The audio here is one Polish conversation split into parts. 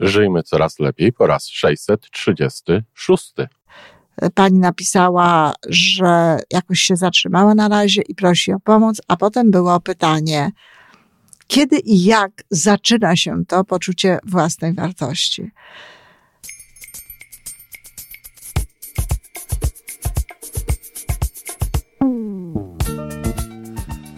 Żyjmy coraz lepiej po raz 636. Pani napisała, że jakoś się zatrzymała na razie i prosi o pomoc, a potem było pytanie, kiedy i jak zaczyna się to poczucie własnej wartości.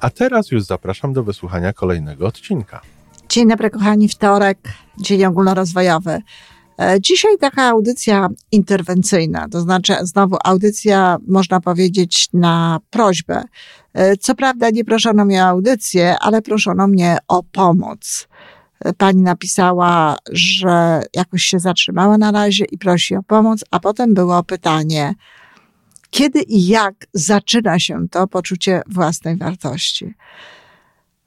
A teraz już zapraszam do wysłuchania kolejnego odcinka. Dzień dobry, kochani, wtorek, dzień ogólnorozwojowy. E, dzisiaj taka audycja interwencyjna, to znaczy znowu audycja, można powiedzieć, na prośbę. E, co prawda nie proszono mnie o audycję, ale proszono mnie o pomoc. E, pani napisała, że jakoś się zatrzymała na razie i prosi o pomoc, a potem było pytanie, kiedy i jak zaczyna się to poczucie własnej wartości.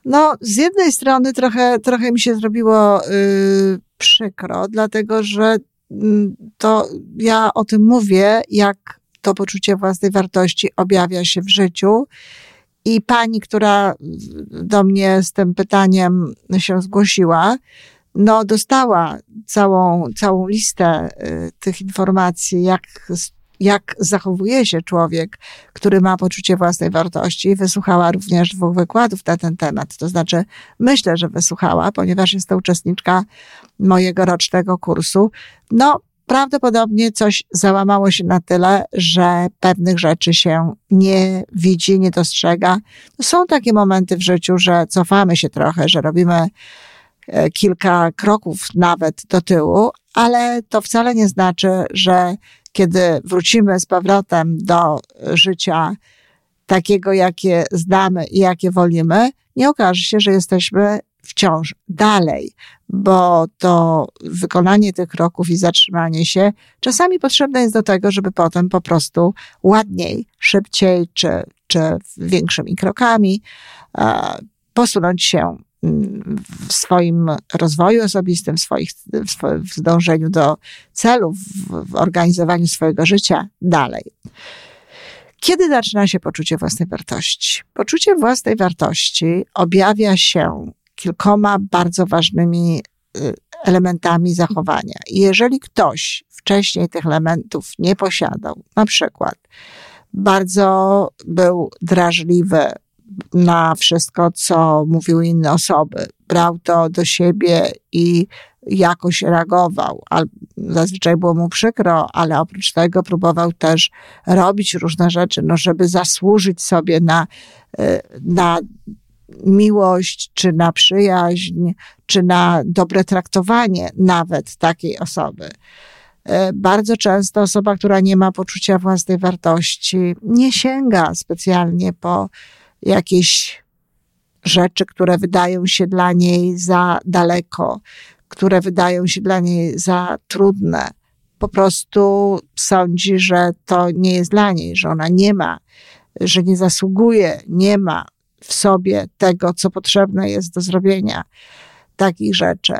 No, z jednej strony trochę, trochę mi się zrobiło yy, przykro, dlatego że yy, to ja o tym mówię, jak to poczucie własnej wartości objawia się w życiu. I pani, która do mnie z tym pytaniem się zgłosiła, no, dostała całą, całą listę y, tych informacji, jak jak zachowuje się człowiek, który ma poczucie własnej wartości. Wysłuchała również dwóch wykładów na ten temat. To znaczy, myślę, że wysłuchała, ponieważ jest to uczestniczka mojego rocznego kursu. No, prawdopodobnie coś załamało się na tyle, że pewnych rzeczy się nie widzi, nie dostrzega. Są takie momenty w życiu, że cofamy się trochę, że robimy e, kilka kroków nawet do tyłu, ale to wcale nie znaczy, że kiedy wrócimy z powrotem do życia takiego, jakie znamy i jakie wolimy, nie okaże się, że jesteśmy wciąż dalej, bo to wykonanie tych kroków i zatrzymanie się czasami potrzebne jest do tego, żeby potem po prostu ładniej, szybciej czy, czy większymi krokami e, posunąć się w swoim rozwoju osobistym, w, swoich, w dążeniu do celów, w organizowaniu swojego życia dalej. Kiedy zaczyna się poczucie własnej wartości? Poczucie własnej wartości objawia się kilkoma bardzo ważnymi y, elementami zachowania. jeżeli ktoś wcześniej tych elementów nie posiadał, na przykład bardzo był drażliwy na wszystko, co mówiły inne osoby. Brał to do siebie i jakoś reagował. Zazwyczaj było mu przykro, ale oprócz tego próbował też robić różne rzeczy, no żeby zasłużyć sobie na, e, na miłość, czy na przyjaźń, czy na dobre traktowanie nawet takiej osoby. E, bardzo często osoba, która nie ma poczucia własnej wartości, nie sięga specjalnie po jakieś rzeczy, które wydają się dla niej za daleko, które wydają się dla niej za trudne. Po prostu sądzi, że to nie jest dla niej, że ona nie ma, że nie zasługuje, nie ma w sobie tego, co potrzebne jest do zrobienia takich rzeczy.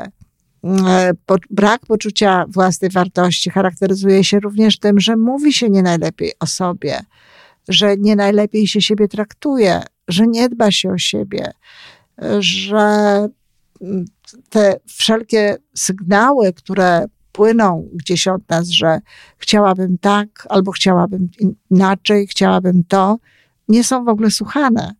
E, brak poczucia własnej wartości charakteryzuje się również tym, że mówi się nie najlepiej o sobie, że nie najlepiej się siebie traktuje, że nie dba się o siebie, że te wszelkie sygnały, które płyną gdzieś od nas, że chciałabym tak, albo chciałabym inaczej, chciałabym to, nie są w ogóle słuchane.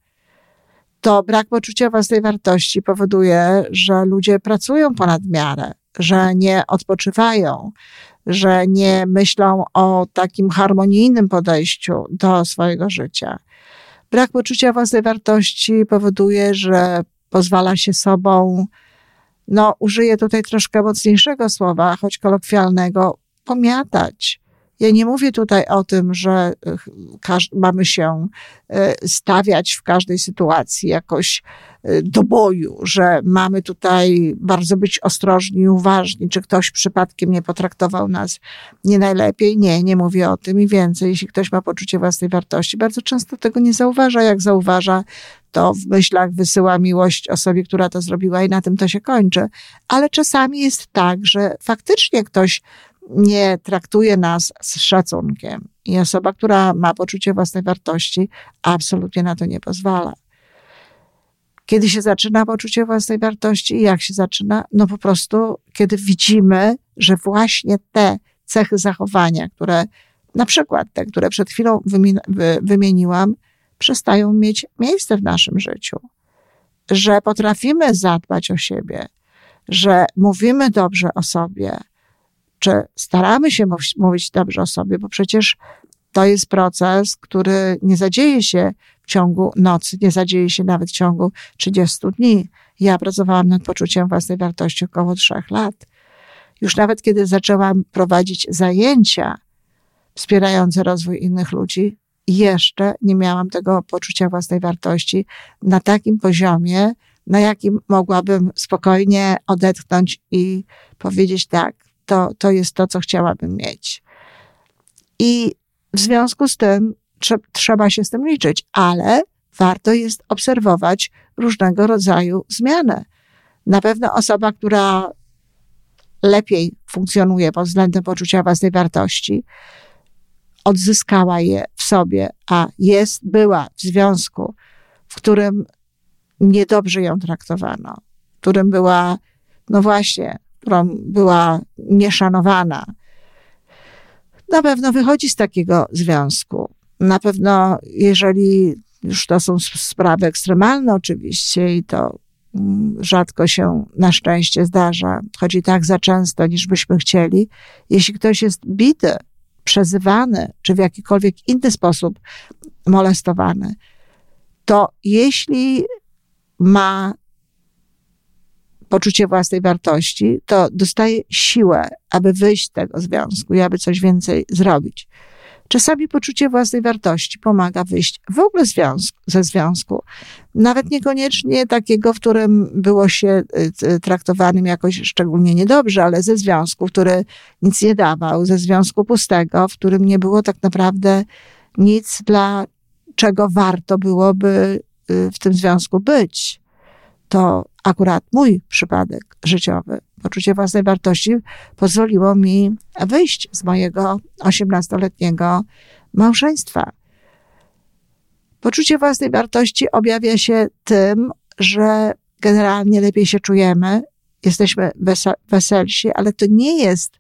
To brak poczucia własnej wartości powoduje, że ludzie pracują ponad miarę, że nie odpoczywają, że nie myślą o takim harmonijnym podejściu do swojego życia. Brak poczucia własnej wartości powoduje, że pozwala się sobą, no, użyję tutaj troszkę mocniejszego słowa, choć kolokwialnego, pomiatać. Ja nie mówię tutaj o tym, że mamy się stawiać w każdej sytuacji jakoś do boju, że mamy tutaj bardzo być ostrożni i uważni, czy ktoś przypadkiem nie potraktował nas nie najlepiej. Nie, nie mówię o tym i więcej. Jeśli ktoś ma poczucie własnej wartości, bardzo często tego nie zauważa. Jak zauważa, to w myślach wysyła miłość osobie, która to zrobiła i na tym to się kończy. Ale czasami jest tak, że faktycznie ktoś nie traktuje nas z szacunkiem. I osoba, która ma poczucie własnej wartości, absolutnie na to nie pozwala. Kiedy się zaczyna poczucie własnej wartości jak się zaczyna? No po prostu, kiedy widzimy, że właśnie te cechy zachowania, które na przykład te, które przed chwilą wymieniłam, przestają mieć miejsce w naszym życiu. Że potrafimy zadbać o siebie, że mówimy dobrze o sobie, czy staramy się mówić dobrze o sobie, bo przecież to jest proces, który nie zadzieje się w ciągu nocy, nie zadzieje się nawet w ciągu 30 dni. Ja pracowałam nad poczuciem własnej wartości około trzech lat. Już nawet kiedy zaczęłam prowadzić zajęcia wspierające rozwój innych ludzi, jeszcze nie miałam tego poczucia własnej wartości na takim poziomie, na jakim mogłabym spokojnie odetchnąć i powiedzieć tak, to, to jest to, co chciałabym mieć. I w związku z tym trzeba się z tym liczyć, ale warto jest obserwować różnego rodzaju zmiany. Na pewno osoba, która lepiej funkcjonuje pod względem poczucia własnej wartości, odzyskała je w sobie, a jest, była w związku, w którym niedobrze ją traktowano, w którym była, no właśnie, którą była nieszanowana, na pewno wychodzi z takiego związku. Na pewno, jeżeli już to są sprawy ekstremalne oczywiście i to mm, rzadko się na szczęście zdarza, chodzi tak za często, niż byśmy chcieli. Jeśli ktoś jest bity, przezywany, czy w jakikolwiek inny sposób molestowany, to jeśli ma poczucie własnej wartości, to dostaje siłę, aby wyjść z tego związku i aby coś więcej zrobić. Czasami poczucie własnej wartości pomaga wyjść w ogóle związku, ze związku. Nawet niekoniecznie takiego, w którym było się y, traktowanym jakoś szczególnie niedobrze, ale ze związku, który nic nie dawał, ze związku pustego, w którym nie było tak naprawdę nic, dla czego warto byłoby y, w tym związku być. To akurat mój przypadek życiowy, poczucie własnej wartości pozwoliło mi wyjść z mojego 18-letniego małżeństwa. Poczucie własnej wartości objawia się tym, że generalnie lepiej się czujemy, jesteśmy weselsi, ale to nie jest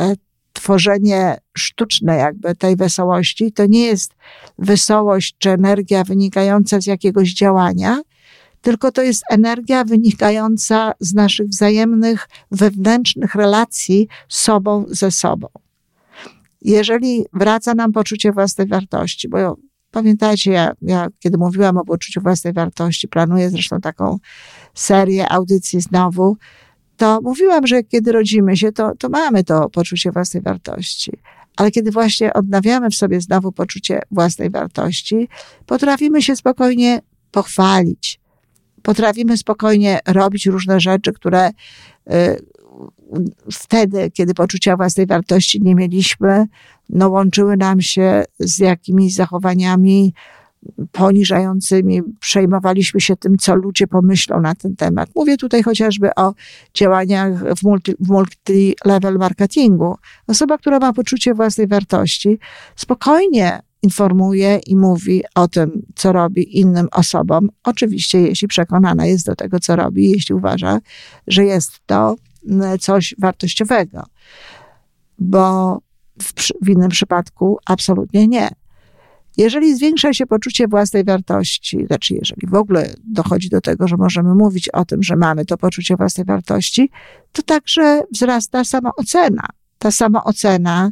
e, tworzenie sztuczne jakby tej wesołości, to nie jest wesołość czy energia wynikająca z jakiegoś działania, tylko to jest energia wynikająca z naszych wzajemnych wewnętrznych relacji z sobą ze sobą. Jeżeli wraca nam poczucie własnej wartości, bo pamiętajcie, ja, ja kiedy mówiłam o poczuciu własnej wartości, planuję zresztą taką serię audycji znowu, to mówiłam, że kiedy rodzimy się, to, to mamy to poczucie własnej wartości. Ale kiedy właśnie odnawiamy w sobie znowu poczucie własnej wartości, potrafimy się spokojnie pochwalić, potrafimy spokojnie robić różne rzeczy, które y, wtedy, kiedy poczucia własnej wartości nie mieliśmy, no łączyły nam się z jakimiś zachowaniami poniżającymi, przejmowaliśmy się tym, co ludzie pomyślą na ten temat. Mówię tutaj chociażby o działaniach w, multi, w multi-level marketingu. Osoba, która ma poczucie własnej wartości, spokojnie informuje i mówi o tym, co robi innym osobom. Oczywiście, jeśli przekonana jest do tego, co robi, jeśli uważa, że jest to mm, coś wartościowego. Bo w, w innym przypadku absolutnie nie. Jeżeli zwiększa się poczucie własnej wartości, znaczy jeżeli w ogóle dochodzi do tego, że możemy mówić o tym, że mamy to poczucie własnej wartości, to także wzrasta samoocena. Ta samoocena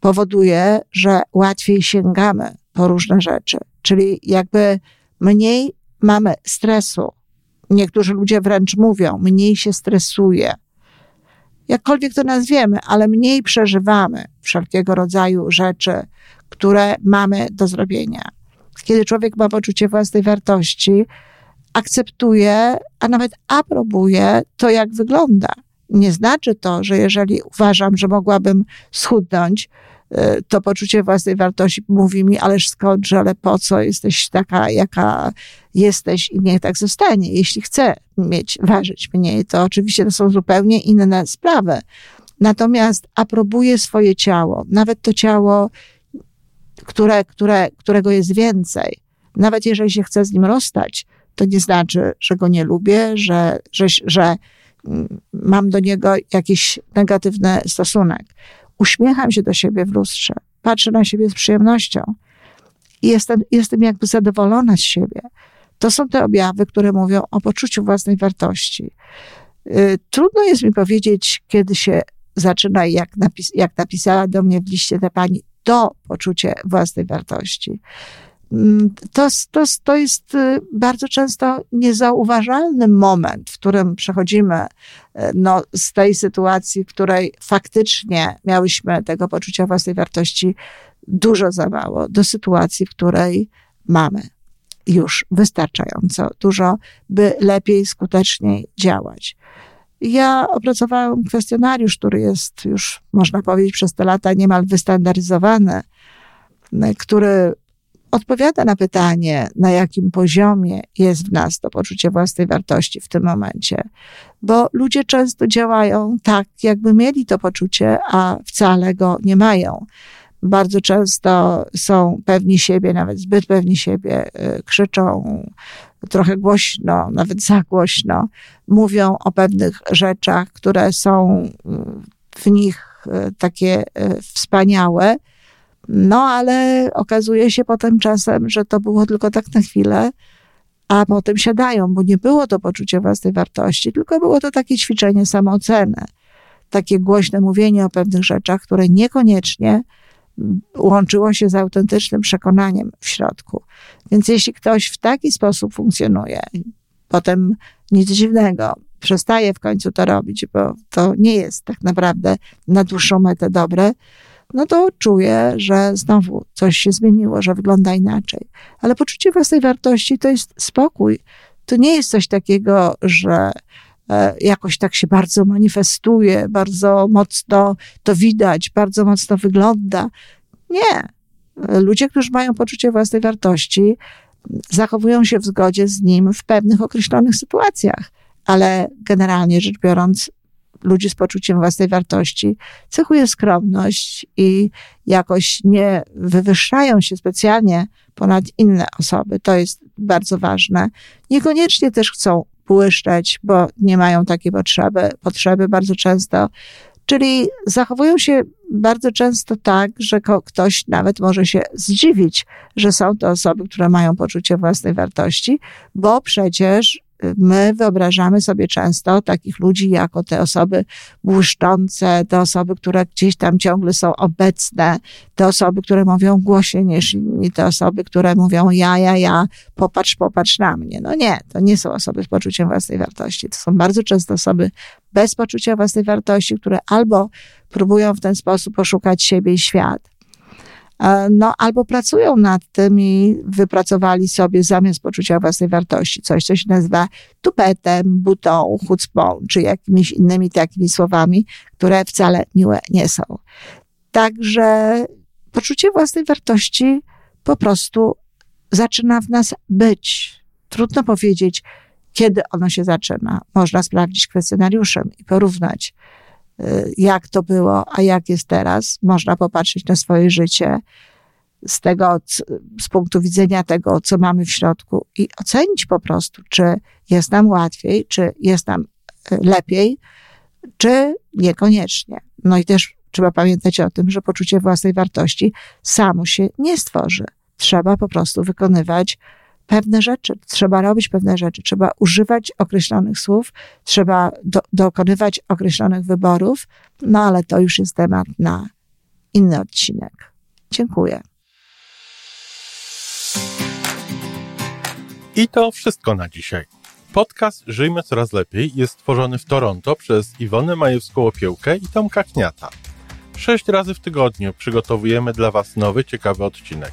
powoduje, że łatwiej sięgamy po różne rzeczy, czyli jakby mniej mamy stresu. Niektórzy ludzie wręcz mówią, mniej się stresuje. jakkolwiek to nazwiemy, ale mniej przeżywamy wszelkiego rodzaju rzeczy, które mamy do zrobienia. Kiedy człowiek ma poczucie własnej wartości, akceptuje, a nawet aprobuje to, jak wygląda. Nie znaczy to, że jeżeli uważam, że mogłabym schudnąć, y, to poczucie własnej wartości mówi mi, ależ skądże, ale po co jesteś taka, jaka jesteś i niech tak zostanie. Jeśli chcę mieć, ważyć mniej, to oczywiście to są zupełnie inne sprawy. Natomiast aprobuję swoje ciało, nawet to ciało, które, które, którego jest więcej. Nawet jeżeli się chcę z nim rozstać, to nie znaczy, że go nie lubię, że, że, że mam do niego jakiś negatywny stosunek. Uśmiecham się do siebie w lustrze, patrzę na siebie z przyjemnością i jestem, jestem jakby zadowolona z siebie. To są te objawy, które mówią o poczuciu własnej wartości. Y, trudno jest mi powiedzieć, kiedy się zaczyna, jak, napis, jak napisała do mnie w liście ta pani, to poczucie własnej wartości. Mm, to, to, to jest y, bardzo często niezauważalny moment, w którym przechodzimy y, no, z tej sytuacji, w której faktycznie miałyśmy tego poczucia własnej wartości dużo za mało, do sytuacji, w której mamy już wystarczająco dużo, by lepiej, skuteczniej działać. Ja opracowałam kwestionariusz, który jest już, można powiedzieć, przez te lata niemal wystandaryzowany, który odpowiada na pytanie, na jakim poziomie jest w nas to poczucie własnej wartości w tym momencie. Bo ludzie często działają tak, jakby mieli to poczucie, a wcale go nie mają. Bardzo często są pewni siebie, nawet zbyt pewni siebie, y, krzyczą trochę głośno, nawet za głośno, mówią o pewnych rzeczach, które są y, w nich y, takie wspaniałe, no ale okazuje się potem czasem, że to było tylko tak na chwilę, a potem siadają, bo nie było to poczucie własnej wartości, tylko było to takie ćwiczenie samooceny, takie głośne mówienie o pewnych rzeczach, które niekoniecznie łączyło się z autentycznym przekonaniem w środku. Więc jeśli ktoś w taki sposób funkcjonuje, potem nic dziwnego, przestaje w końcu to robić, bo to nie jest tak naprawdę na dłuższą metę dobre, no to czuję, że znowu coś się zmieniło, że wygląda inaczej. Ale poczucie własnej wartości to jest spokój. To nie jest coś takiego, że e, jakoś tak się bardzo manifestuje, bardzo mocno to widać, bardzo mocno wygląda. Nie. Ludzie, którzy mają poczucie własnej wartości, zachowują się w zgodzie z nim w pewnych określonych sytuacjach, ale generalnie rzecz biorąc, ludzi z poczuciem własnej wartości cechuje skromność i jakoś nie wywyższają się specjalnie ponad inne osoby. To jest bardzo ważne. Niekoniecznie też chcą błyszczeć, bo nie mają takiej potrzeby, potrzeby bardzo często. Czyli zachowują się bardzo często tak, że ktoś nawet może się zdziwić, że są to osoby, które mają poczucie własnej wartości, bo przecież my wyobrażamy sobie często takich ludzi jako te osoby błyszczące, te osoby, które gdzieś tam ciągle są obecne, te osoby, które mówią głośniej niż inni, te osoby, które mówią ja, ja, ja, popatrz, popatrz na mnie. No nie, to nie są osoby z poczuciem własnej wartości. To są bardzo często osoby bez poczucia własnej wartości, które albo próbują w ten sposób poszukać siebie i świat, no, albo pracują nad tym i wypracowali sobie zamiast poczucia własnej wartości coś, co się nazywa tupetem, butą, chucpą, czy jakimiś innymi takimi słowami, które wcale miłe nie są. Także poczucie własnej wartości po prostu zaczyna w nas być. Trudno powiedzieć, kiedy ono się zaczyna. Można sprawdzić kwestionariuszem i porównać jak to było, a jak jest teraz. Można popatrzeć na swoje życie z tego, z punktu widzenia tego, co mamy w środku i ocenić po prostu, czy jest nam łatwiej, czy jest nam y, lepiej, czy niekoniecznie. No i też trzeba pamiętać o tym, że poczucie własnej wartości samo się nie stworzy. Trzeba po prostu wykonywać pewne rzeczy, trzeba robić pewne rzeczy, trzeba używać określonych słów, trzeba do, dokonywać określonych wyborów, no ale to już jest temat na inny odcinek. Dziękuję. I to wszystko na dzisiaj. Podcast Żyjmy Coraz Lepiej jest stworzony w Toronto przez Iwonę Majewską-Opiełkę i Tomka Kniata. Sześć razy w tygodniu przygotowujemy dla Was nowy, ciekawy odcinek.